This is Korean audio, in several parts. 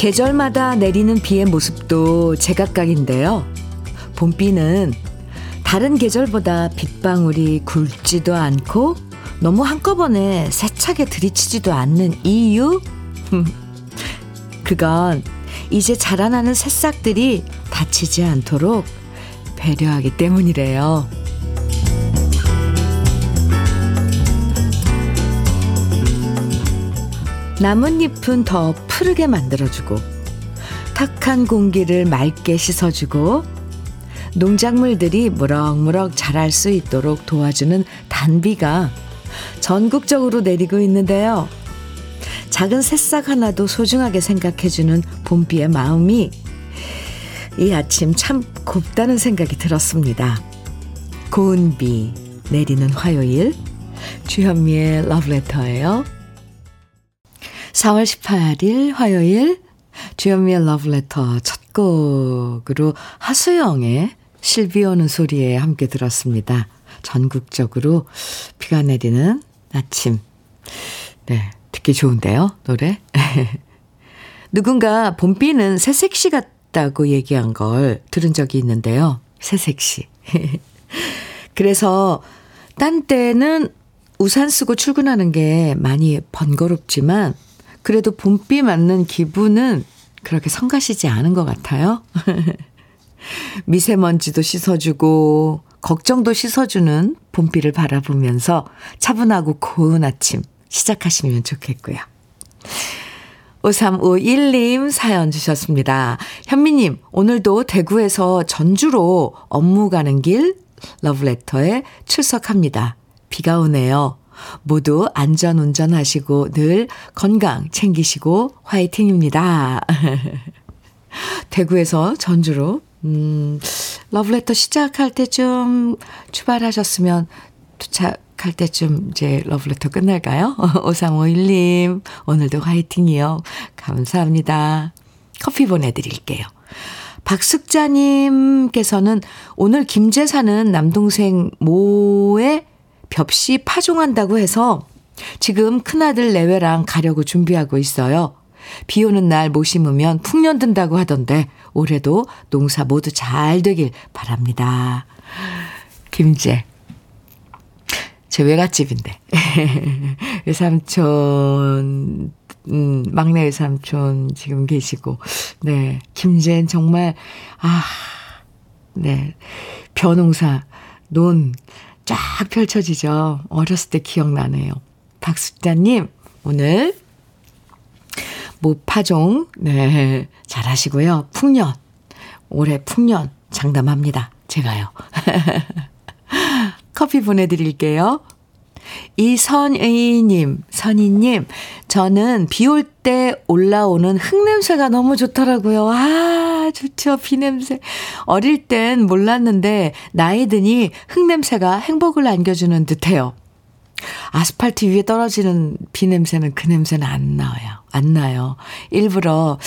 계절마다 내리는 비의 모습도 제각각인데요. 봄비는 다른 계절보다 빗방울이 굵지도 않고 너무 한꺼번에 세차게 들이치지도 않는 이유? 그건 이제 자라나는 새싹들이 다치지 않도록 배려하기 때문이래요. 나뭇잎은 더 푸르게 만들어주고, 탁한 공기를 맑게 씻어주고, 농작물들이 무럭무럭 자랄 수 있도록 도와주는 단비가 전국적으로 내리고 있는데요. 작은 새싹 하나도 소중하게 생각해주는 봄비의 마음이 이 아침 참 곱다는 생각이 들었습니다. 고운 비 내리는 화요일 주현미의 러브레터예요. 4월 18일 화요일 주현미의 러브레터 첫 곡으로 하수영의 실비 오는 소리에 함께 들었습니다. 전국적으로 비가 내리는 아침. 네, 듣기 좋은데요, 노래? 누군가 봄비는 새색시 같다고 얘기한 걸 들은 적이 있는데요. 새색시. 그래서 딴 때는 우산 쓰고 출근하는 게 많이 번거롭지만 그래도 봄비 맞는 기분은 그렇게 성가시지 않은 것 같아요. 미세먼지도 씻어주고 걱정도 씻어주는 봄비를 바라보면서 차분하고 고운 아침 시작하시면 좋겠고요. 5351님 사연 주셨습니다. 현미님, 오늘도 대구에서 전주로 업무 가는 길 러브레터에 출석합니다. 비가 오네요. 모두 안전 운전하시고 늘 건강 챙기시고 화이팅입니다. 대구에서 전주로 음, 러브레터 시작할 때쯤 출발하셨으면 도착할 때쯤 이제 러브레터 끝날까요? 5351님, 오늘도 화이팅이요. 감사합니다. 커피 보내드릴게요. 박숙자님께서는 오늘 김제사는 남동생 모에 벽시 파종한다고 해서 지금 큰아들 내외랑 가려고 준비하고 있어요. 비 오는 날 못 심으면 풍년 든다고 하던데 올해도 농사 모두 잘 되길 바랍니다. 김제. 제 외갓집인데. 외삼촌, 음, 막내 외삼촌 지금 계시고, 네. 김제는 정말, 아, 네. 벼농사, 논, 쫙 펼쳐지죠. 어렸을 때 기억나네요. 박숙자님, 오늘 모파종, 네, 잘 하시고요. 풍년, 올해 풍년 장담합니다. 제가요. 커피 보내드릴게요. 이선의님, 선희님, 저는 비 올 때 올라오는 흙냄새가 너무 좋더라고요. 아, 좋죠. 비 냄새. 어릴 땐 몰랐는데, 나이 드니 흙냄새가 행복을 안겨주는 듯 해요. 아스팔트 위에 떨어지는 비 냄새는 그 냄새는 안 나와요. 안 나요. 일부러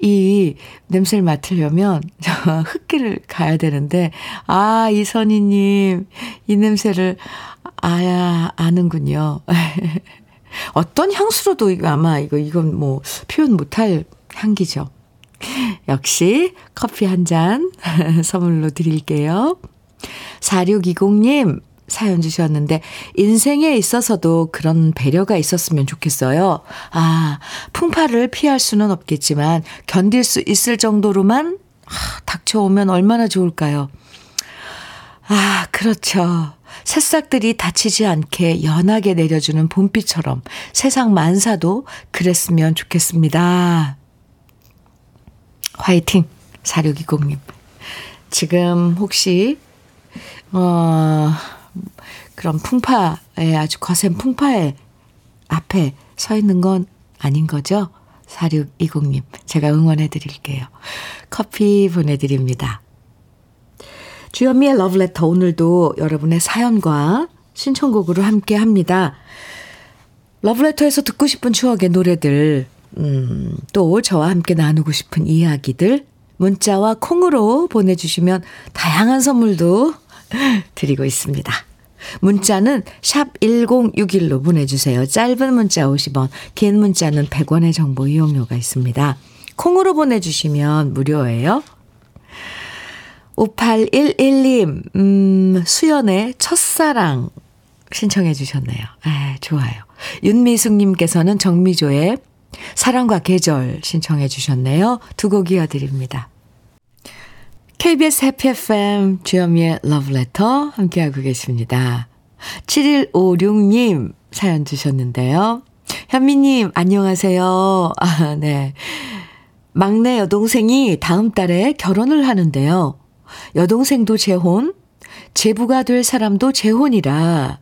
이 냄새를 맡으려면 흙길을 가야 되는데, 아, 이선희님, 이 냄새를 아야, 아는군요. 어떤 향수로도 아마 이거, 이건 뭐 표현 못할 향기죠. 역시 커피 한 잔 선물로 드릴게요. 4620님, 사연 주셨는데, 인생에 있어서도 그런 배려가 있었으면 좋겠어요. 아, 풍파를 피할 수는 없겠지만, 견딜 수 있을 정도로만 아, 닥쳐오면 얼마나 좋을까요? 아, 그렇죠. 새싹들이 다치지 않게 연하게 내려주는 봄비처럼 세상 만사도 그랬으면 좋겠습니다. 화이팅! 4620님. 지금 혹시, 어, 그런 풍파에 아주 거센 풍파에 앞에 서 있는 건 아닌 거죠? 4620님. 제가 응원해 드릴게요. 커피 보내드립니다. 주현미의 러브레터 오늘도 여러분의 사연과 신청곡으로 함께 합니다. 러브레터에서 듣고 싶은 추억의 노래들, 음, 또 저와 함께 나누고 싶은 이야기들, 문자와 콩으로 보내주시면 다양한 선물도 드리고 있습니다. 문자는 샵 1061로 보내주세요. 짧은 문자 50원, 긴 문자는 100원의 정보 이용료가 있습니다. 콩으로 보내주시면 무료예요. 5811님, 음, 수연의 첫사랑 신청해 주셨네요. 아, 좋아요. 윤미숙님께서는 정미조의 사랑과 계절 신청해 주셨네요. 두 곡 이어드립니다. KBS 해피 FM 주현미의 러브레터 함께하고 계십니다. 7156님 사연 주셨는데요. 현미님, 안녕하세요. 아, 네. 막내 여동생이 다음 달에 결혼을 하는데요. 여동생도 재혼, 제부가 될 사람도 재혼이라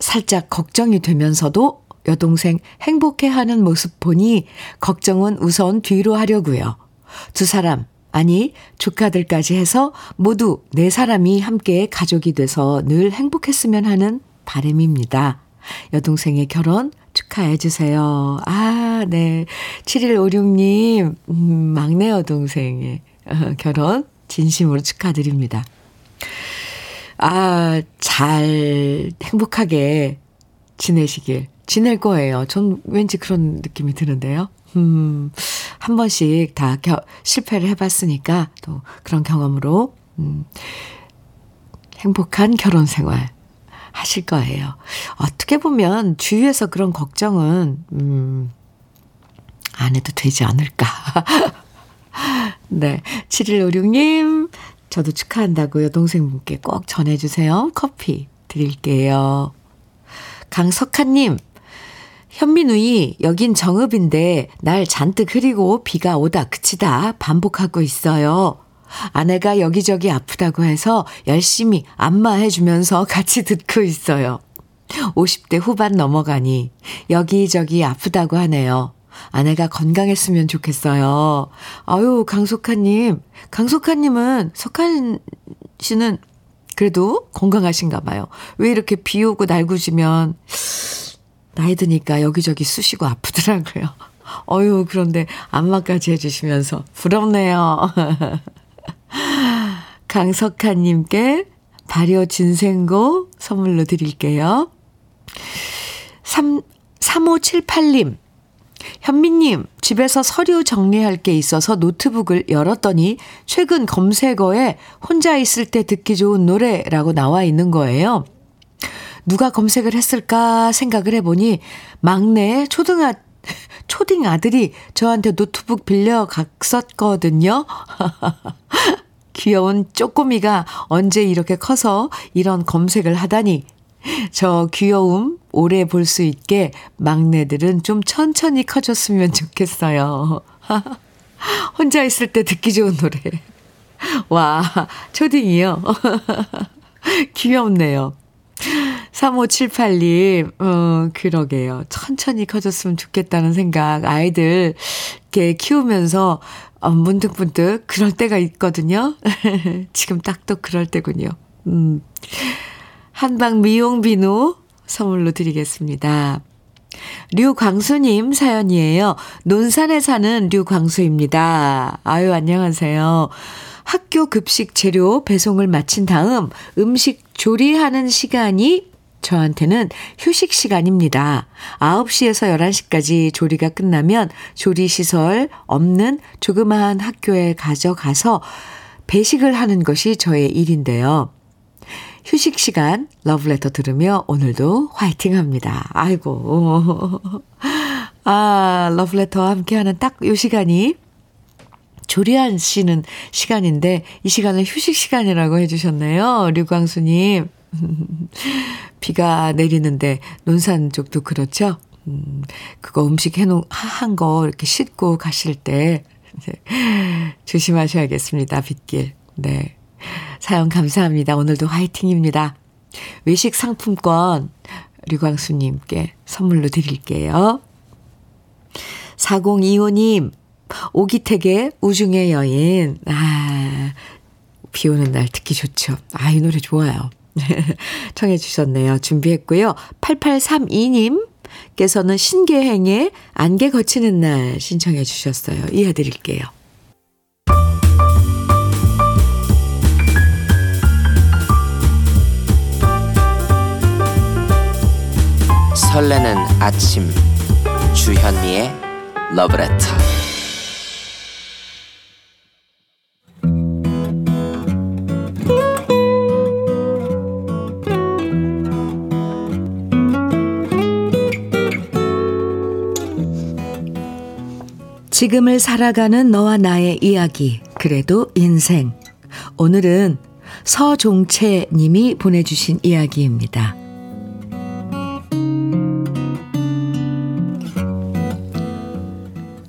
살짝 걱정이 되면서도 여동생 행복해 하는 모습 보니 걱정은 우선 뒤로 하려고요. 두 사람, 아니, 조카들까지 해서 모두 네 사람이 함께 가족이 돼서 늘 행복했으면 하는 바람입니다. 여동생의 결혼 축하해 주세요. 아, 네. 7156님, 음, 막내 여동생의 어, 결혼 진심으로 축하드립니다. 아, 잘 행복하게 지내시길 지낼 거예요. 전 왠지 그런 느낌이 드는데요. 음, 한 번씩 다 겨, 실패를 해봤으니까 또 그런 경험으로, 음, 행복한 결혼 생활 하실 거예요. 어떻게 보면 주위에서 그런 걱정은, 음, 안 해도 되지 않을까. 네. 7156님, 저도 축하한다고요. 동생분께 꼭 전해주세요. 커피 드릴게요. 강석한님, 현민우이, 여긴 정읍인데 날 잔뜩 흐리고 비가 오다 그치다 반복하고 있어요. 아내가 여기저기 아프다고 해서 열심히 안마해주면서 같이 듣고 있어요. 50대 후반 넘어가니 여기저기 아프다고 하네요. 아내가 건강했으면 좋겠어요. 아유, 강석하님. 강석하님은, 석한 씨는 그래도 건강하신가 봐요. 왜 이렇게 비 오고 날구지면, 나이 드니까 여기저기 쑤시고 아프더라고요. 어유, 그런데 안마까지 해주시면서 부럽네요. 강석하님께 발효 진생고 선물로 드릴게요. 3, 3578님. 현미님, 집에서 서류 정리할 게 있어서 노트북을 열었더니 최근 검색어에 혼자 있을 때 듣기 좋은 노래라고 나와 있는 거예요. 누가 검색을 했을까 생각을 해보니 막내 초등아, 초딩 아들이 저한테 노트북 빌려 갔었거든요. 귀여운 쪼꼬미가 언제 이렇게 커서 이런 검색을 하다니 저 귀여움 오래 볼 수 있게 막내들은 좀 천천히 커졌으면 좋겠어요. 혼자 있을 때 듣기 좋은 노래. 와, 초딩이요. 귀엽네요. 3578님, 어, 그러게요. 천천히 커졌으면 좋겠다는 생각, 아이들, 이렇게 키우면서, 어, 문득문득 그럴 때가 있거든요. 지금 딱 또 그럴 때군요. 음. 한방 미용 비누 선물로 드리겠습니다. 류광수님 사연이에요. 논산에 사는 류광수입니다. 아유, 안녕하세요. 학교 급식 재료 배송을 마친 다음 음식 조리하는 시간이 저한테는 휴식 시간입니다. 9시에서 11시까지 조리가 끝나면 조리시설 없는 조그마한 학교에 가져가서 배식을 하는 것이 저의 일인데요. 휴식 시간 러브레터 들으며 오늘도 화이팅 합니다. 아이고. 아, 러브레터와 함께하는 딱 요 시간이 조리하시는 시간인데 이 시간을 휴식 시간이라고 해주셨네요. 류광수님. 비가 내리는데 논산 쪽도 그렇죠? 음, 그거 음식 해놓은, 한거 이렇게 씻고 가실 때 네, 조심하셔야겠습니다. 빗길. 네. 사연 감사합니다. 오늘도 화이팅입니다. 외식 상품권 류광수님께 선물로 드릴게요. 4025님, 오기택의 우중의 여인. 아, 비 오는 날 듣기 좋죠. 아, 이 노래 좋아요. 청해 주셨네요. 준비했고요. 8832님께서는 신계행의 안개 거치는 날 신청해 주셨어요. 이어드릴게요. 설레는 아침 주현미의 러브레터 지금을 살아가는 너와 나의 이야기, 그래도 인생. 오늘은 서종채 님이 보내주신 이야기입니다.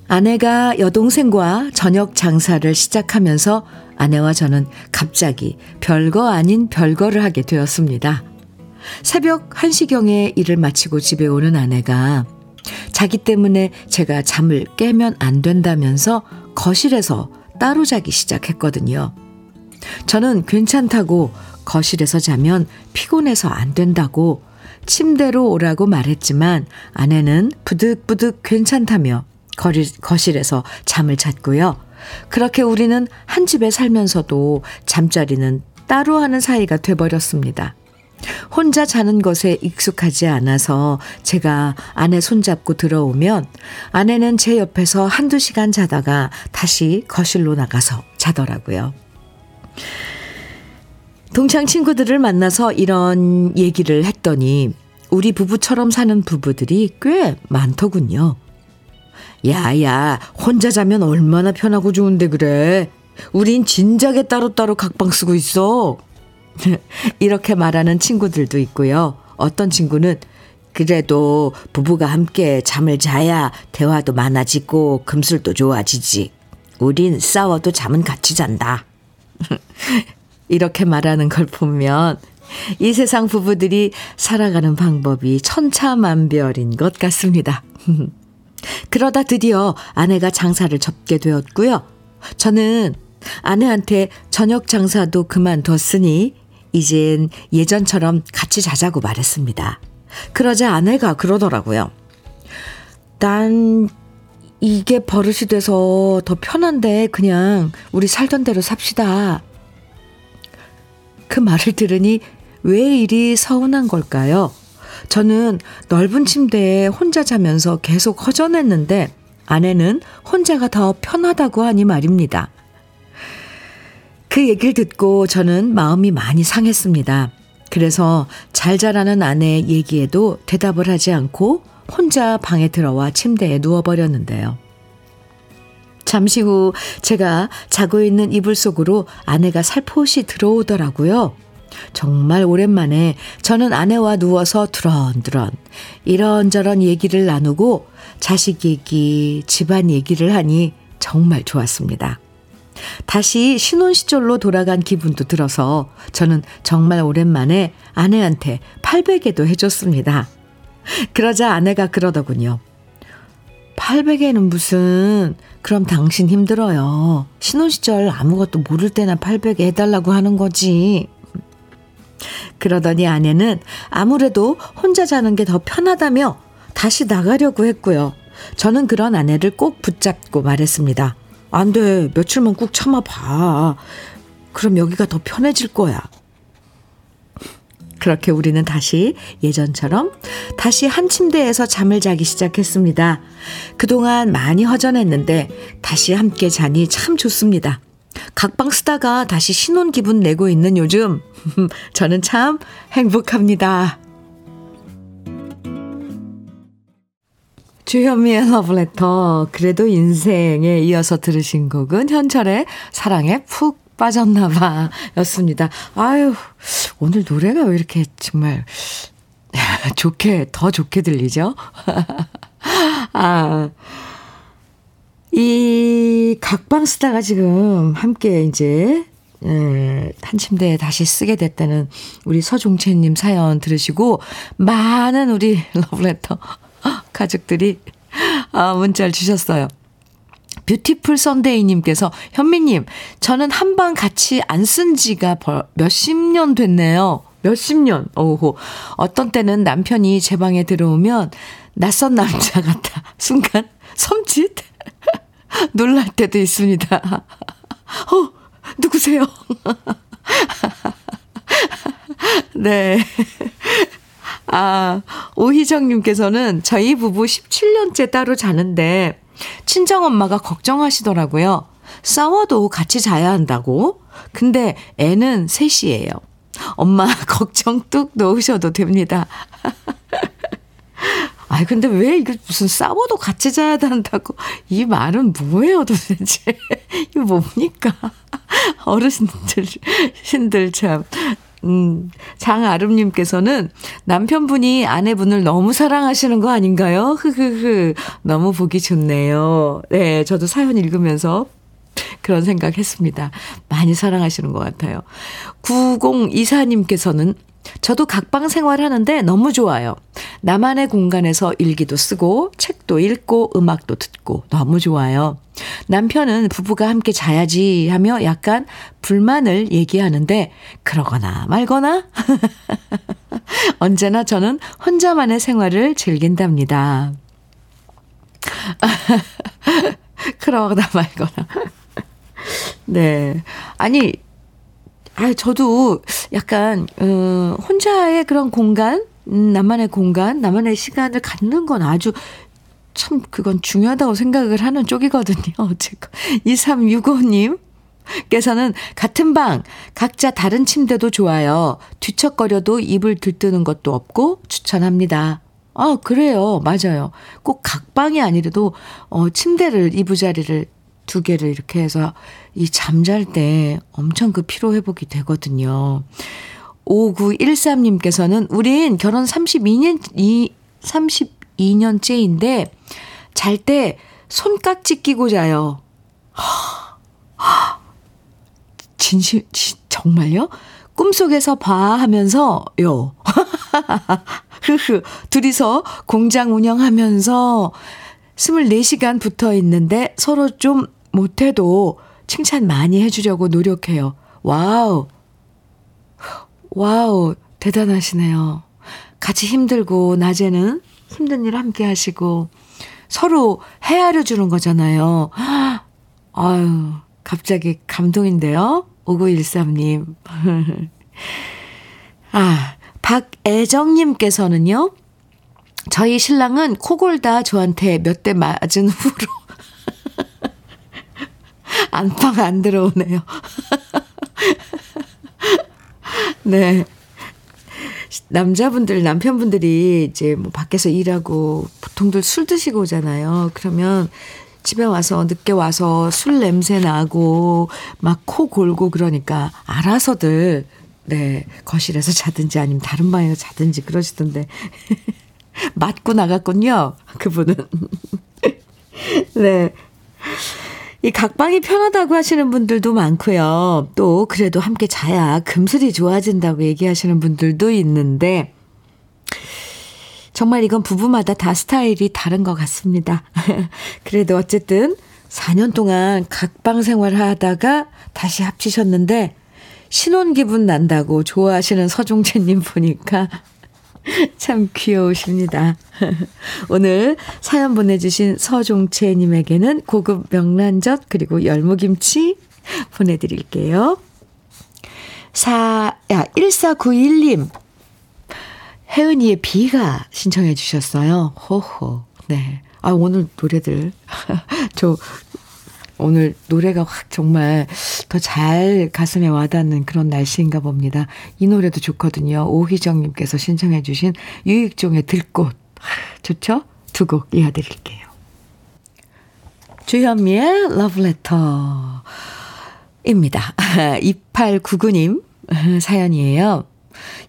아내가 여동생과 저녁 장사를 시작하면서 아내와 저는 갑자기 별거 아닌 별거를 하게 되었습니다. 새벽 1시경에 일을 마치고 집에 오는 아내가 자기 때문에 제가 잠을 깨면 안 된다면서 거실에서 따로 자기 시작했거든요. 저는 괜찮다고 거실에서 자면 피곤해서 안 된다고 침대로 오라고 말했지만 아내는 부득부득 괜찮다며 거실에서 잠을 잤고요. 그렇게 우리는 한 집에 살면서도 잠자리는 따로 하는 사이가 돼버렸습니다. 혼자 자는 것에 익숙하지 않아서 제가 아내 손잡고 들어오면 아내는 제 옆에서 한두 시간 자다가 다시 거실로 나가서 자더라고요. 동창 친구들을 만나서 이런 얘기를 했더니 우리 부부처럼 사는 부부들이 꽤 많더군요. 야야, 혼자 자면 얼마나 편하고 좋은데 그래. 우린 진작에 따로따로 각방 쓰고 있어. 이렇게 말하는 친구들도 있고요. 어떤 친구는 그래도 부부가 함께 잠을 자야 대화도 많아지고 금술도 좋아지지. 우린 싸워도 잠은 같이 잔다. 이렇게 말하는 걸 보면 이 세상 부부들이 살아가는 방법이 천차만별인 것 같습니다. 그러다 드디어 아내가 장사를 접게 되었고요. 저는 아내한테 저녁 장사도 그만뒀으니 이젠 예전처럼 같이 자자고 말했습니다. 그러자 아내가 그러더라고요. 난 이게 버릇이 돼서 더 편한데 그냥 우리 살던 대로 삽시다. 그 말을 들으니 왜 이리 서운한 걸까요? 저는 넓은 침대에 혼자 자면서 계속 허전했는데 아내는 혼자가 더 편하다고 하니 말입니다. 그 얘기를 듣고 저는 마음이 많이 상했습니다. 그래서 잘 자라는 아내의 얘기에도 대답을 하지 않고 혼자 방에 들어와 침대에 누워버렸는데요. 잠시 후 제가 자고 있는 이불 속으로 아내가 살포시 들어오더라고요. 정말 오랜만에 저는 아내와 누워서 드런드런 이런저런 얘기를 나누고 자식 얘기, 집안 얘기를 하니 정말 좋았습니다. 다시 신혼 시절로 돌아간 기분도 들어서 저는 정말 오랜만에 아내한테 팔베개도 해줬습니다. 그러자 아내가 그러더군요. 팔베개는 무슨, 그럼 당신 힘들어요. 신혼 시절 아무것도 모를 때나 팔베개 해달라고 하는 거지. 그러더니 아내는 아무래도 혼자 자는 게 더 편하다며 다시 나가려고 했고요. 저는 그런 아내를 꼭 붙잡고 말했습니다. 안 돼. 며칠만 꾹 참아봐. 그럼 여기가 더 편해질 거야. 그렇게 우리는 다시 예전처럼 다시 한 침대에서 잠을 자기 시작했습니다. 그동안 많이 허전했는데 다시 함께 자니 참 좋습니다. 각방 쓰다가 다시 신혼 기분 내고 있는 요즘 저는 참 행복합니다. 주현미의 러브레터 그래도 인생에 이어서 들으신 곡은 현철의 사랑에 푹 빠졌나 봐 였습니다. 아유 오늘 노래가 왜 이렇게 정말 좋게 더 좋게 들리죠? 아. 이 각방 쓰다가 지금 함께 이제 예, 한 침대에 다시 쓰게 됐다는 우리 서종채님 사연 들으시고 많은 우리 러브레터 가족들이 아, 문자를 주셨어요. 뷰티풀 선데이님께서 현미님, 저는 한 방 같이 안 쓴 지가 몇십 년 됐네요. 몇십 년. 오호. 어떤 때는 남편이 제 방에 들어오면 낯선 남자 같아. 순간 섬짓? 놀랄 때도 있습니다. 어, 누구세요? 네. 아, 오희정님께서는 저희 부부 17년째 따로 자는데, 친정엄마가 걱정하시더라고요. 싸워도 같이 자야 한다고? 근데 애는 셋이에요. 엄마 걱정 뚝 놓으셔도 됩니다. 아이, 근데 왜 이거 무슨 싸워도 같이 자야 된다고. 이 말은 뭐예요, 도대체. 이거 뭡니까? 어르신들, 신들 참. 음, 장아름님께서는 남편분이 아내분을 너무 사랑하시는 거 아닌가요? 흐흐흐. 너무 보기 좋네요. 네, 저도 사연 읽으면서 그런 생각 했습니다. 많이 사랑하시는 것 같아요. 9024님께서는 저도 각방 생활하는데 너무 좋아요. 나만의 공간에서 일기도 쓰고 책도 읽고 음악도 듣고 너무 좋아요. 남편은 부부가 함께 자야지 하며 약간 불만을 얘기하는데 그러거나 말거나 언제나 저는 혼자만의 생활을 즐긴답니다. 그러거나 말거나. 네. 아니, 아, 저도 약간, 어, 혼자의 그런 공간, 음, 나만의 공간, 나만의 시간을 갖는 건 아주 참 그건 중요하다고 생각을 하는 쪽이거든요. 어쨌건. 2365님. 께서는 같은 방, 각자 다른 침대도 좋아요. 뒤척거려도 입을 들뜨는 것도 없고 추천합니다. 아, 그래요. 맞아요. 꼭 각방이 아니라도, 어, 침대를, 이부자리를 두 개를 이렇게 해서 이 잠잘 때 엄청 그 피로 회복이 되거든요. 5913님께서는 우린 결혼 32년, 이, 32년째인데 잘 때 손깍지 끼고 자요. 진심, 진, 정말요? 꿈속에서 봐 하면서, 요. 흐흐. 둘이서 공장 운영하면서 24시간 붙어 있는데 서로 좀 못해도 칭찬 많이 해주려고 노력해요. Wow. Wow. 대단하시네요. 같이 힘들고, 낮에는 힘든 일 함께 하시고, 서로 헤아려 주는 거잖아요. 아유, 갑자기 감동인데요? 5913님. 아, 박애정님께서는요, 저희 신랑은 코골다 저한테 몇 대 맞은 후로 안방 안 들어오네요. 네. 남자분들, 남편분들이 이제 뭐 밖에서 일하고 보통들 술 드시고 오잖아요. 그러면 집에 와서 늦게 와서 술 냄새 나고 막 코 골고 그러니까 알아서들 네, 거실에서 자든지 아니면 다른 방에서 자든지 그러시던데. 맞고 나갔군요. 그분은. 네. 이 각방이 편하다고 하시는 분들도 많고요. 또 그래도 함께 자야 금슬이 좋아진다고 얘기하시는 분들도 있는데 정말 이건 부부마다 다 스타일이 다른 것 같습니다. 그래도 어쨌든 4년 동안 각방 생활하다가 다시 합치셨는데 신혼 기분 난다고 좋아하시는 서종채님 보니까 참 귀여우십니다. 오늘 사연 보내주신 서종채님에게는 고급 명란젓 그리고 열무김치 보내드릴게요. 4, 야, 1491님. 혜은이의 비가 신청해 주셨어요. 호호. 네. 아, 오늘 노래들. 저 오늘 노래가 확 정말 더 잘 가슴에 와닿는 그런 날씨인가 봅니다. 이 노래도 좋거든요. 오희정님께서 신청해 주신 유익종의 들꽃. 좋죠? 두 곡 이어드릴게요. 주현미의 러브레터입니다. 2899님 사연이에요.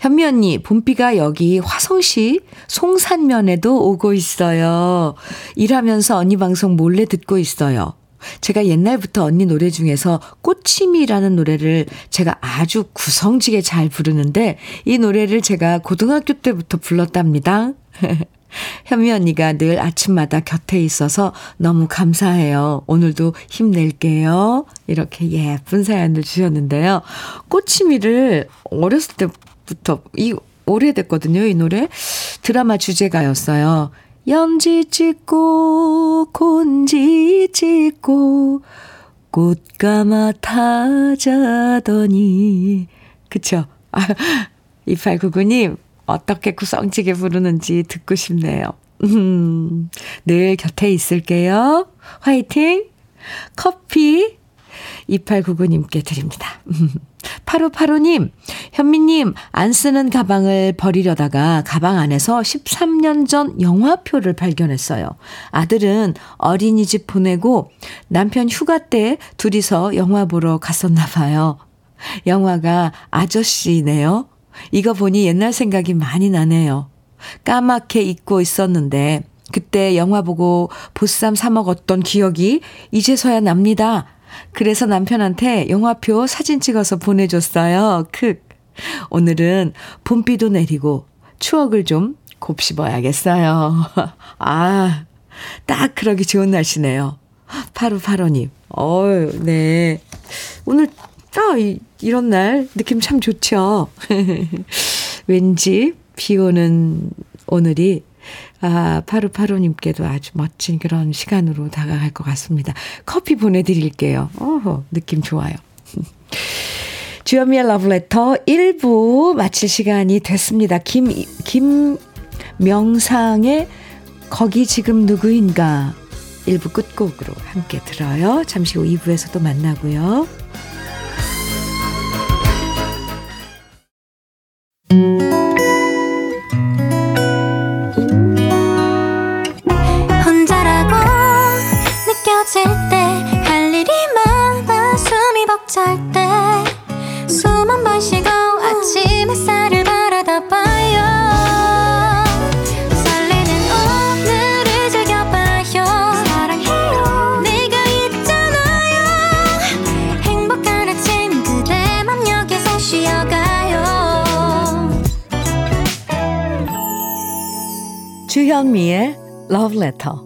현미 언니, 봄비가 여기 화성시 송산면에도 오고 있어요. 일하면서 언니 방송 몰래 듣고 있어요. 제가 옛날부터 언니 노래 중에서 꽃침이라는 노래를 제가 아주 구성지게 잘 부르는데 이 노래를 제가 고등학교 때부터 불렀답니다. 현미 언니가 늘 아침마다 곁에 있어서 너무 감사해요. 오늘도 힘낼게요. 이렇게 예쁜 사연을 주셨는데요. 꽃치미를 어렸을 때부터 이 오래됐거든요. 이 노래 드라마 주제가였어요. 염지 찍고 곤지 찍고 꽃가마 타자더니 그쵸? 아, 2899님 어떻게 구성지게 부르는지 듣고 싶네요. 음, 늘 곁에 있을게요. 화이팅! 커피 2899님께 드립니다. 8585님, 현미님, 안 쓰는 가방을 버리려다가 가방 안에서 13년 전 영화표를 발견했어요. 아들은 어린이집 보내고 남편 휴가 때 둘이서 영화 보러 갔었나 봐요. 영화가 아저씨네요. 이거 보니 옛날 생각이 많이 나네요. 까맣게 잊고 있었는데 그때 영화 보고 보쌈 사 먹었던 기억이 이제서야 납니다. 그래서 남편한테 영화표 사진 찍어서 보내줬어요. 크. 오늘은 봄비도 내리고 추억을 좀 곱씹어야겠어요. 아, 딱 그러기 좋은 날씨네요. 8585님. 어유 네. 오늘, 아, 이, 이런 날 느낌 참 좋죠. 왠지 비 오는 오늘이 아, 파루파루님께도 아주 멋진 그런 시간으로 다가갈 것 같습니다. 커피 보내드릴게요. 어허, 느낌 좋아요. 주현미의 러브레터 1부 마칠 시간이 됐습니다. 김, 김명상의 거기 지금 누구인가 1부 끝곡으로 함께 들어요. 잠시 후 2부에서 도 만나고요. Letter.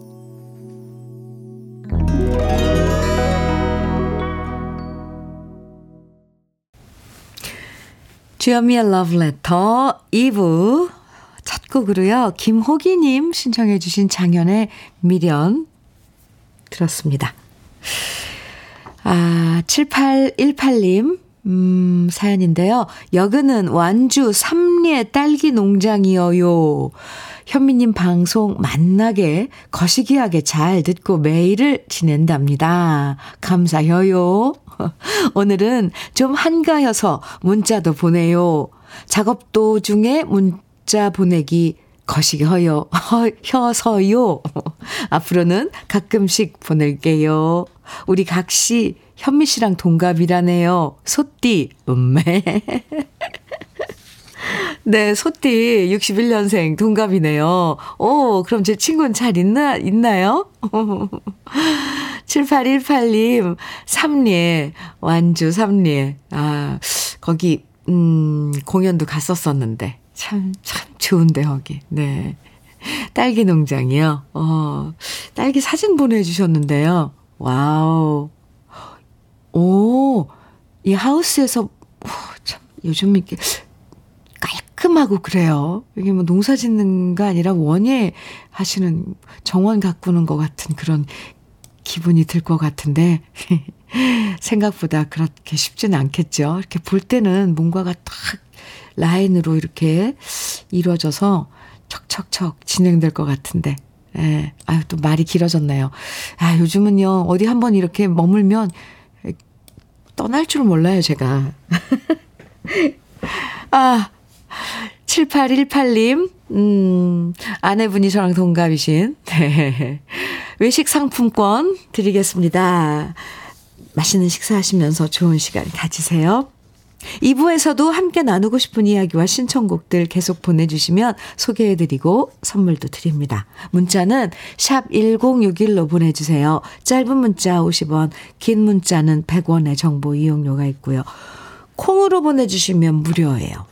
주현미의 Letter 2부 첫 곡으로요. 김호기님 신청해 주신 장현의 미련 들었습니다. 아, 7818님 음, 사연인데요. 여기는 완주 삼리의 딸기 농장이어요. 현미님 방송 만나게 거시기하게 잘 듣고 매일을 지낸답니다. 감사해요. 오늘은 좀 한가해서 문자도 보내요. 작업 도중에 문자 보내기 거시기 허요, 허, 혀서요. 앞으로는 가끔씩 보낼게요. 우리 각시 현미 씨랑 동갑이라네요. 소띠, 음매. 네, 소띠 61년생 동갑이네요. 오, 그럼 제 친구는 잘 있나, 있나요? 7818님, 삼례, 완주 삼례. 아, 거기, 음, 공연도 갔었었는데. 참, 참 좋은데, 거기. 네. 딸기 농장이요. 어, 딸기 사진 보내주셨는데요. 와우. 오, 이 하우스에서, 오, 참, 요즘 이렇게 깔끔하고 그래요. 이게 뭐 농사 짓는 거 아니라 원예 하시는 정원 가꾸는 것 같은 그런 기분이 들 것 같은데, 생각보다 그렇게 쉽지는 않겠죠. 이렇게 볼 때는 뭔가가 딱 라인으로 이렇게 이루어져서 척척척 진행될 것 같은데, 예. 아유, 또 말이 길어졌네요. 아, 요즘은요, 어디 한번 이렇게 머물면 떠날 줄 몰라요, 제가. 아, 7818님, 음, 아내분이 저랑 동갑이신, 네. 외식 상품권 드리겠습니다. 맛있는 식사하시면서 좋은 시간 가지세요. 2부에서도 함께 나누고 싶은 이야기와 신청곡들 계속 보내주시면 소개해드리고 선물도 드립니다. 문자는 샵 1061로 보내주세요. 짧은 문자 50원, 긴 문자는 100원의 정보 이용료가 있고요. 콩으로 보내주시면 무료예요.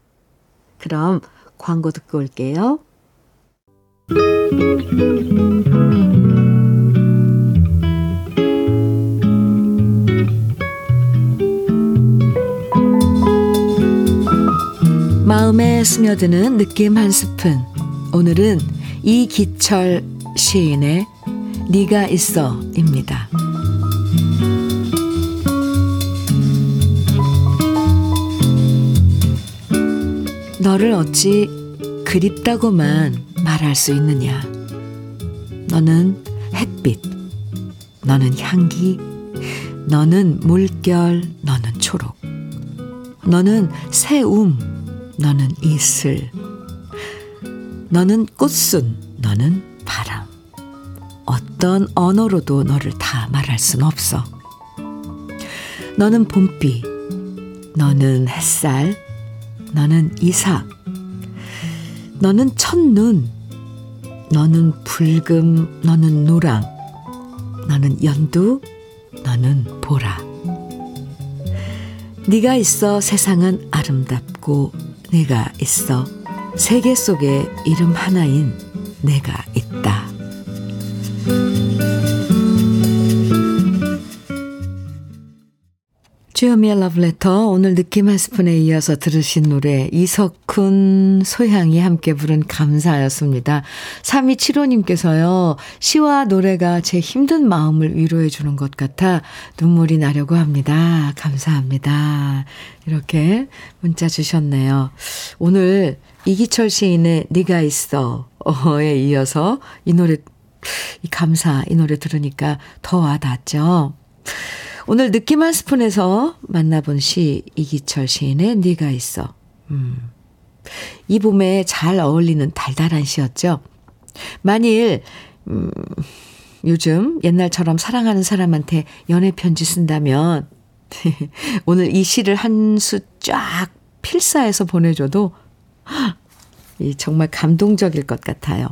그럼 광고 듣고 올게요. 마음에 스며드는 느낌 한 스푼. 오늘은 이기철 시인의 네가 있어입니다. 너를 어찌 그립다고만 말할 수 있느냐. 너는 햇빛, 너는 향기, 너는 물결, 너는 초록. 너는 새움, 너는 이슬. 너는 꽃순, 너는 바람. 어떤 언어로도 너를 다 말할 순 없어. 너는 봄비, 너는 햇살, 너는 이삭. 너는 첫눈. 너는 붉음. 너는 노랑. 너는 연두. 너는 보라. 네가 있어 세상은 아름답고 네가 있어 세계 속에 이름 하나인 내가 있다. 주여미의 러브레터 오늘 느낌 한 스푼에 이어서 들으신 노래 이석훈 소향이 함께 부른 감사였습니다. 3275님께서요. 시와 노래가 제 힘든 마음을 위로해 주는 것 같아 눈물이 나려고 합니다. 감사합니다. 이렇게 문자 주셨네요. 오늘 이기철 시인의 네가 있어에 이어서 이 노래 이 감사 이 노래 들으니까 더 와닿죠. 오늘 느낌 한 스푼에서 만나본 시 이기철 시인의 네가 있어. 음. 이 봄에 잘 어울리는 달달한 시였죠. 만일 음, 요즘 옛날처럼 사랑하는 사람한테 연애 편지 쓴다면 오늘 이 시를 한 수 쫙 필사해서 보내줘도 이 정말 감동적일 것 같아요.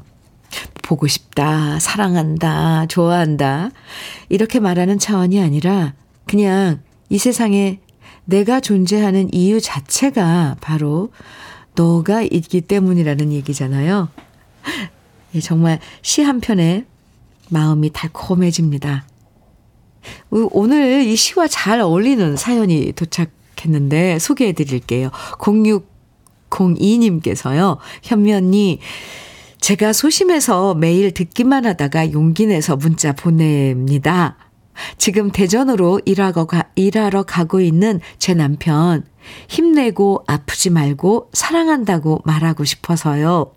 보고 싶다, 사랑한다, 좋아한다. 이렇게 말하는 차원이 아니라 그냥 이 세상에 내가 존재하는 이유 자체가 바로 너가 있기 때문이라는 얘기잖아요. 정말 시 한 편에 마음이 달콤해집니다. 오늘 이 시와 잘 어울리는 사연이 도착했는데 소개해 드릴게요. 0602님께서요. 현면이 제가 소심해서 매일 듣기만 하다가 용기 내서 문자 보냅니다. 지금 대전으로 일하러, 가, 일하러 가고 있는 제 남편, 힘내고 아프지 말고 사랑한다고 말하고 싶어서요.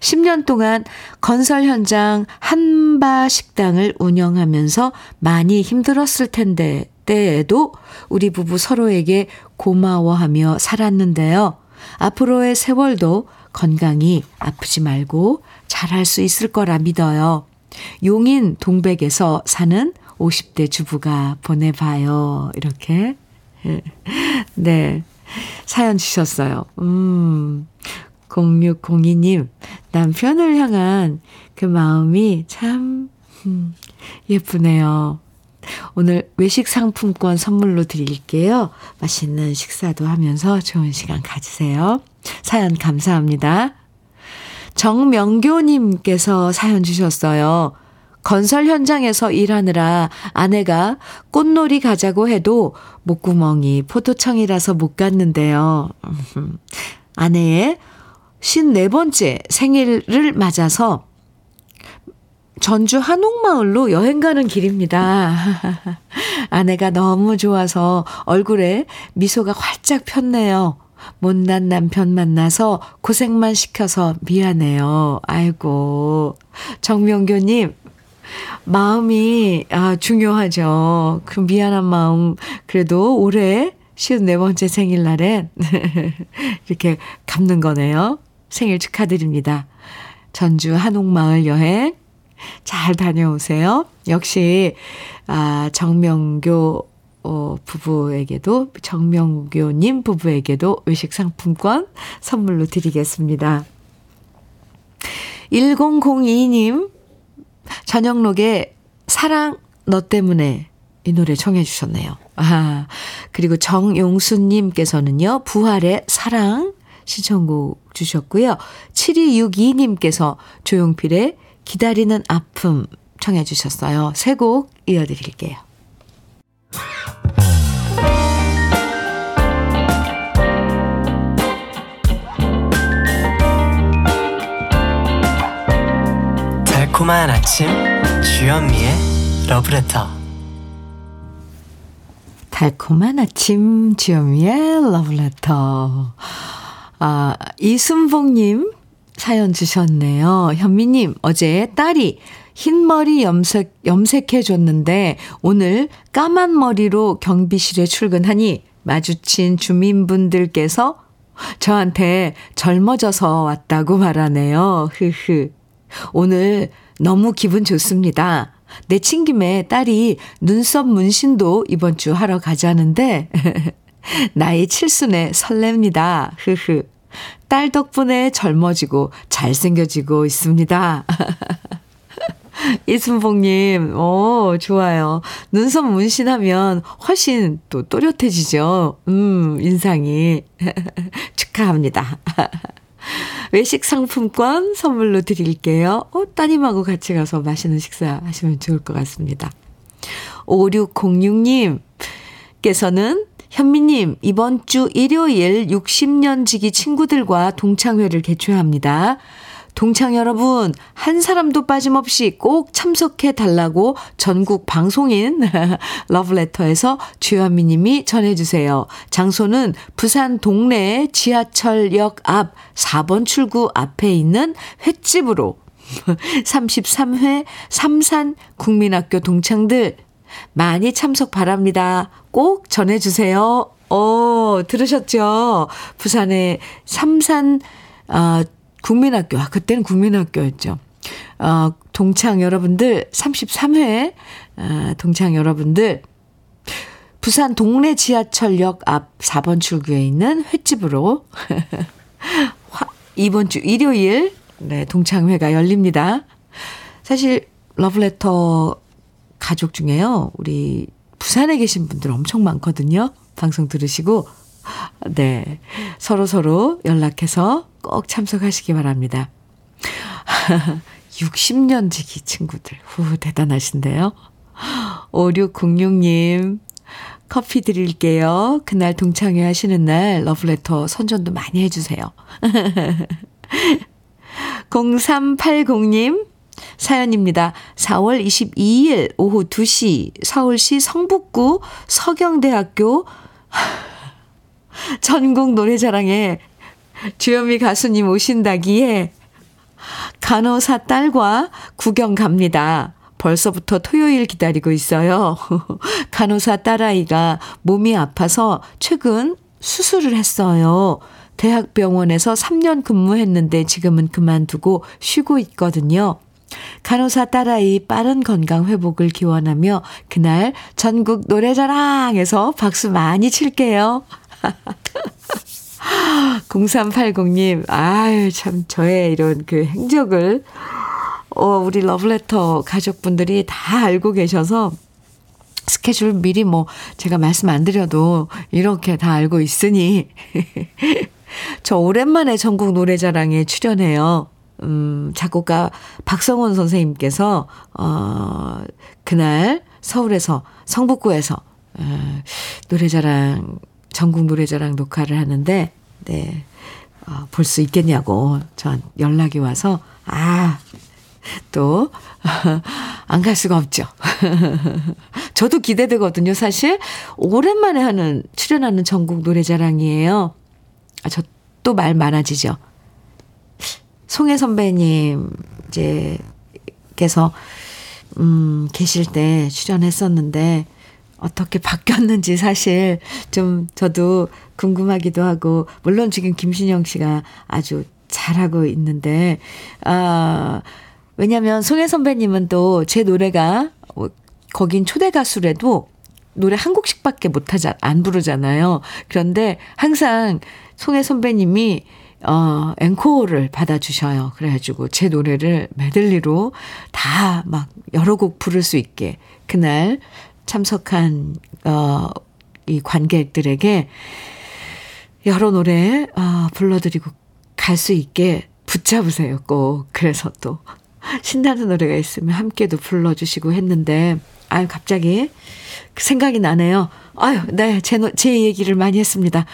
10년 동안 건설 현장 한바 식당을 운영하면서 많이 힘들었을 텐데, 때에도 우리 부부 서로에게 고마워하며 살았는데요. 앞으로의 세월도 건강히 아프지 말고 잘할 수 있을 거라 믿어요. 용인 동백에서 사는 50대 주부가 보내봐요. 이렇게. 네. 사연 주셨어요. 음. 0602님, 남편을 향한 그 마음이 참, 음, 예쁘네요. 오늘 외식 상품권 선물로 드릴게요. 맛있는 식사도 하면서 좋은 시간 가지세요. 사연 감사합니다. 정명교님께서 사연 주셨어요. 건설 현장에서 일하느라 아내가 꽃놀이 가자고 해도 목구멍이 포도청이라서 못 갔는데요. 아내의 54번째 생일을 맞아서 전주 한옥마을로 여행 가는 길입니다. 아내가 너무 좋아서 얼굴에 미소가 활짝 폈네요. 못난 남편 만나서 고생만 시켜서 미안해요. 아이고. 정명교님, 마음이, 아, 중요하죠. 그 미안한 마음, 그래도 올해 54번째 생일날엔 이렇게 갚는 거네요. 생일 축하드립니다. 전주 한옥마을 여행 잘 다녀오세요. 역시, 아, 정명교 어, 부부에게도, 정명교님 부부에게도 외식 상품권 선물로 드리겠습니다. 1002님, 저녁록에 사랑 너 때문에 이 노래 청해 주셨네요. 아, 그리고 정용수님께서는요, 부활의 사랑 시청곡 주셨고요. 7262님께서 조용필의 기다리는 아픔 청해 주셨어요. 세 곡 이어드릴게요. 달콤한 아침 주현미의 러브레터 달콤한 아침 주현미의 러브레터 아 이순봉님 사연 주셨네요. 현미님 어제 딸이 흰머리 염색, 염색해줬는데 오늘 까만 머리로 경비실에 출근하니 마주친 주민분들께서 저한테 젊어져서 왔다고 말하네요. 흐흐. 오늘 너무 기분 좋습니다. 내친 김에 딸이 눈썹 문신도 이번 주 하러 가자는데, 나이 칠순에 설렙니다. 흐흐. 딸 덕분에 젊어지고 잘생겨지고 있습니다. 이순봉님, 오, 좋아요. 눈썹 문신하면 훨씬 또 또렷해지죠. 음, 인상이. 축하합니다. 외식 상품권 선물로 드릴게요. 어, 따님하고 같이 가서 맛있는 식사 하시면 좋을 것 같습니다. 5606님께서는 현미님, 이번 주 일요일 60년 지기 친구들과 동창회를 개최합니다. 동창 여러분, 한 사람도 빠짐없이 꼭 참석해 달라고 전국 방송인 러브레터에서 주현미 님이 전해주세요. 장소는 부산 동래 지하철역 앞 4번 출구 앞에 있는 횟집으로 33회 삼산 국민학교 동창들 많이 참석 바랍니다. 꼭 전해주세요. 어, 들으셨죠? 부산의 삼산, 어, 국민학교, 아, 그때는 국민학교였죠. 어, 동창 여러분들, 33회, 어, 동창 여러분들, 부산 동래 지하철역 앞 4번 출구에 있는 횟집으로 이번 주 일요일, 네, 동창회가 열립니다. 사실, 러브레터 가족 중에요, 우리 부산에 계신 분들 엄청 많거든요. 방송 들으시고, 네. 서로 서로 연락해서 꼭 참석하시기 바랍니다. 60년 지기 친구들. 후, 대단하신데요. 5606님, 커피 드릴게요. 그날 동창회 하시는 날 러브레터 선전도 많이 해주세요. 0380님, 사연입니다. 4월 22일 오후 2시 서울시 성북구 서경대학교 전국 노래자랑에 주현미 가수님 오신다기에 간호사 딸과 구경 갑니다. 벌써부터 토요일 기다리고 있어요. 간호사 딸아이가 몸이 아파서 최근 수술을 했어요. 대학병원에서 3년 근무했는데 지금은 그만두고 쉬고 있거든요. 간호사 딸아이 빠른 건강 회복을 기원하며 그날 전국 노래자랑에서 박수 많이 칠게요. 0380님, 아유, 참, 저의 이런 그 행적을, 어, 우리 러브레터 가족분들이 다 알고 계셔서, 스케줄 미리 뭐, 제가 말씀 안 드려도 이렇게 다 알고 있으니, 저 오랜만에 전국 노래자랑에 출연해요. 음, 작곡가 박성원 선생님께서, 어, 그날 서울에서, 성북구에서, 어, 노래자랑, 전국 노래자랑 녹화를 하는데, 네, 어, 볼 수 있겠냐고 전 연락이 와서, 아, 또, 안 갈 수가 없죠. 저도 기대되거든요, 사실. 오랜만에 하는, 출연하는 전국 노래자랑이에요. 아, 저 또 말 많아지죠. 송혜 선배님, 이제, 께서, 음, 계실 때 출연했었는데, 어떻게 바뀌었는지 사실 좀 저도 궁금하기도 하고, 물론 지금 김신영 씨가 아주 잘하고 있는데, 아, 왜냐면 송혜 선배님은 또 제 노래가, 뭐 거긴 초대 가수래도 노래 한 곡씩밖에 못 하자, 안 부르잖아요. 그런데 항상 송혜 선배님이 어, 앵콜을 받아 주셔요. 그래 가지고 제 노래를 메들리로 다 막 여러 곡 부를 수 있게 그날 참석한, 어, 이 관객들에게 여러 노래, 어, 불러드리고 갈 수 있게 붙잡으세요, 꼭. 그래서 또 신나는 노래가 있으면 함께도 불러주시고 했는데, 아유, 갑자기 생각이 나네요. 아유, 네, 제, 제 얘기를 많이 했습니다.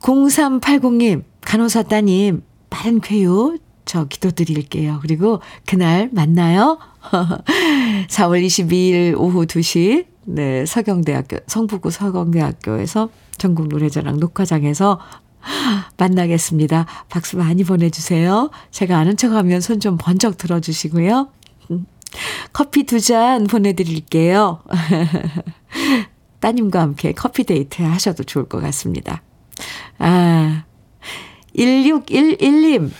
0380님, 간호사 따님, 빠른 쾌유, 저 기도드릴게요. 그리고 그날 만나요. 4월 22일 오후 2시, 네, 서경대학교, 성북구 서경대학교에서 전국 노래자랑 녹화장에서 만나겠습니다. 박수 많이 보내주세요. 제가 아는 척 하면 손 좀 번쩍 들어주시고요. 커피 두 잔 보내드릴게요. 따님과 함께 커피 데이트 하셔도 좋을 것 같습니다. 아, 1611님.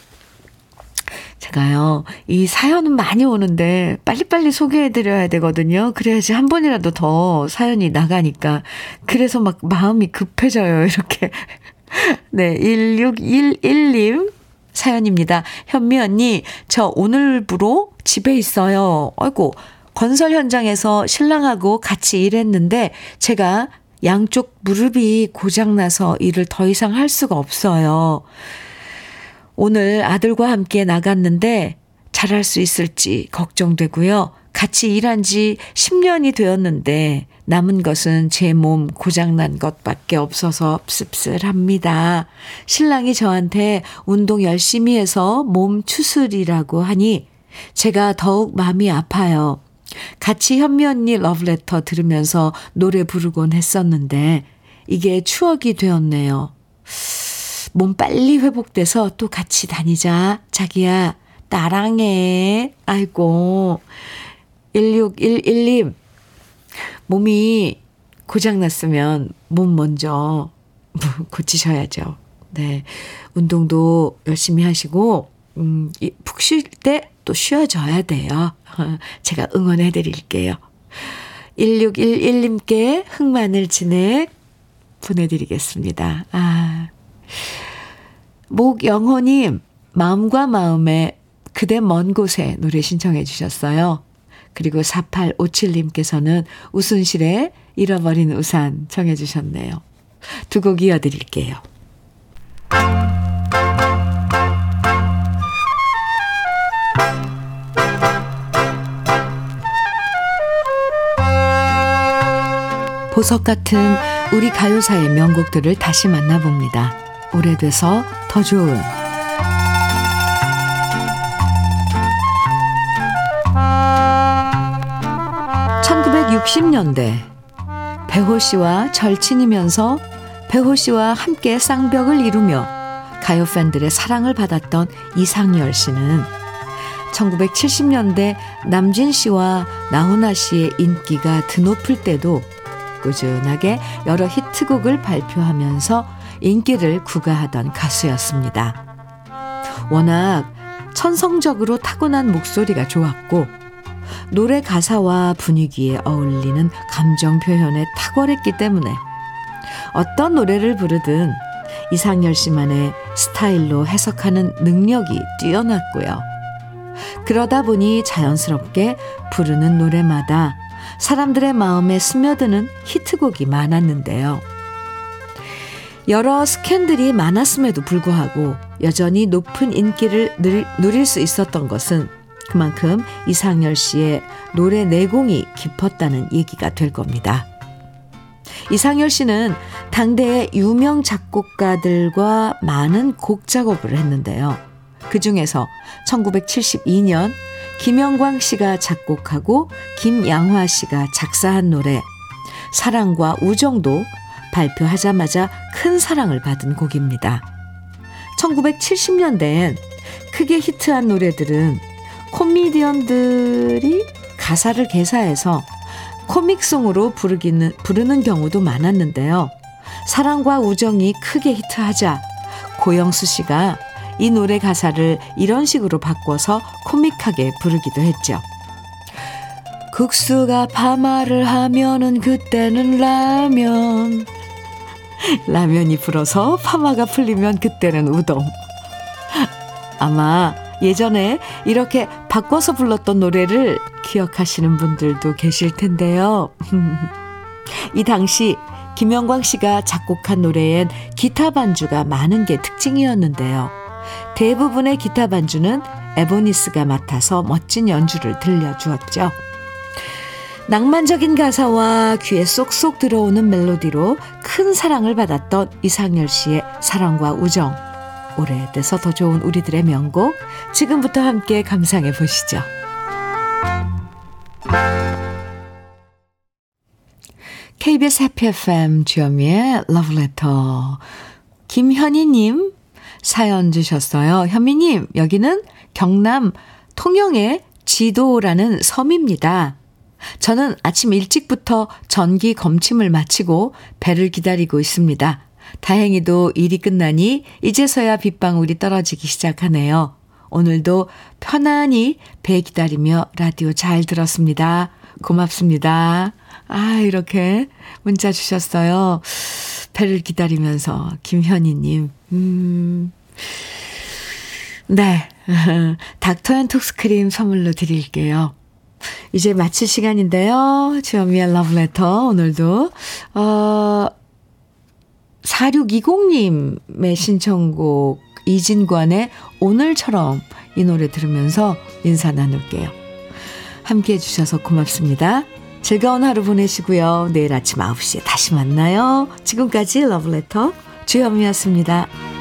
제가요, 이 사연은 많이 오는데 빨리빨리 소개해드려야 되거든요. 그래야지 한 번이라도 더 사연이 나가니까. 그래서 막 마음이 급해져요, 이렇게. 네, 1611님 사연입니다. 현미 언니, 저 오늘부로 집에 있어요. 아이고, 건설 현장에서 신랑하고 같이 일했는데 제가 양쪽 무릎이 고장나서 일을 더 이상 할 수가 없어요. 오늘 아들과 함께 나갔는데 잘할 수 있을지 걱정되고요. 같이 일한 지 10년이 되었는데 남은 것은 제 몸 고장난 것밖에 없어서 씁쓸합니다. 신랑이 저한테 운동 열심히 해서 몸 추스리라고 하니 제가 더욱 마음이 아파요. 같이 현미 언니 러브레터 들으면서 노래 부르곤 했었는데 이게 추억이 되었네요. 몸 빨리 회복돼서 또 같이 다니자. 자기야, 나랑 해. 아이고. 1611님, 몸이 고장났으면 몸 먼저 고치셔야죠. 네. 운동도 열심히 하시고, 음, 푹 쉴 때 또 쉬어줘야 돼요. 제가 응원해 드릴게요. 1611님께 흑마늘 진액 보내드리겠습니다. 아. 목영호님, 마음과 마음에 그대 먼 곳에 노래 신청해 주셨어요. 그리고 4857님께서는 우순실의 잃어버린 우산 청해 주셨네요. 두 곡 이어드릴게요. 보석 같은 우리 가요사의 명곡들을 다시 만나봅니다. 오래돼서 더 좋은 1960년대 배호 씨와 절친이면서 배호 씨와 함께 쌍벽을 이루며 가요 팬들의 사랑을 받았던 이상열 씨는 1970년대 남진 씨와 나훈아 씨의 인기가 드높을 때도 꾸준하게 여러 히트곡을 발표하면서 인기를 구가하던 가수였습니다. 워낙 천성적으로 타고난 목소리가 좋았고 노래 가사와 분위기에 어울리는 감정 표현에 탁월했기 때문에 어떤 노래를 부르든 이상열 씨만의 스타일로 해석하는 능력이 뛰어났고요. 그러다 보니 자연스럽게 부르는 노래마다 사람들의 마음에 스며드는 히트곡이 많았는데요. 여러 스캔들이 많았음에도 불구하고 여전히 높은 인기를 누릴 수 있었던 것은 그만큼 이상열 씨의 노래 내공이 깊었다는 얘기가 될 겁니다. 이상열 씨는 당대의 유명 작곡가들과 많은 곡 작업을 했는데요. 그 중에서 1972년 김영광 씨가 작곡하고 김양화 씨가 작사한 노래 사랑과 우정도 발표하자마자 큰 사랑을 받은 곡입니다. 1970년대엔 크게 히트한 노래들은 코미디언들이 가사를 개사해서 코믹송으로 부르기는, 부르는 경우도 많았는데요. 사랑과 우정이 크게 히트하자 고영수 씨가 이 노래 가사를 이런 식으로 바꿔서 코믹하게 부르기도 했죠. 국수가 파마를 하면은 그때는 라면. 라면이 불어서 파마가 풀리면 그때는 우동. 아마 예전에 이렇게 바꿔서 불렀던 노래를 기억하시는 분들도 계실 텐데요. 이 당시 김영광 씨가 작곡한 노래엔 기타 반주가 많은 게 특징이었는데요. 대부분의 기타 반주는 에보니스가 맡아서 멋진 연주를 들려주었죠. 낭만적인 가사와 귀에 쏙쏙 들어오는 멜로디로 큰 사랑을 받았던 이상열 씨의 사랑과 우정. 오래돼서 더 좋은 우리들의 명곡. 지금부터 함께 감상해 보시죠. KBS 해피 FM 주현미의 러브레터. 김현희님 사연 주셨어요. 현미님, 여기는 경남 통영의 지도라는 섬입니다. 저는 아침 일찍부터 전기 검침을 마치고 배를 기다리고 있습니다. 다행히도 일이 끝나니 이제서야 빗방울이 떨어지기 시작하네요. 오늘도 편안히 배 기다리며 라디오 잘 들었습니다. 고맙습니다. 아, 이렇게 문자 주셨어요. 배를 기다리면서 김현희님. 음. 네. 닥터 앤 톡스크림 선물로 드릴게요. 이제 마칠 시간인데요. 주현미의 러브레터 오늘도 어 4620님의 신청곡 이진관의 오늘처럼 이 노래 들으면서 인사 나눌게요. 함께 해주셔서 고맙습니다. 즐거운 하루 보내시고요. 내일 아침 9시에 다시 만나요. 지금까지 러브레터 주현미였습니다.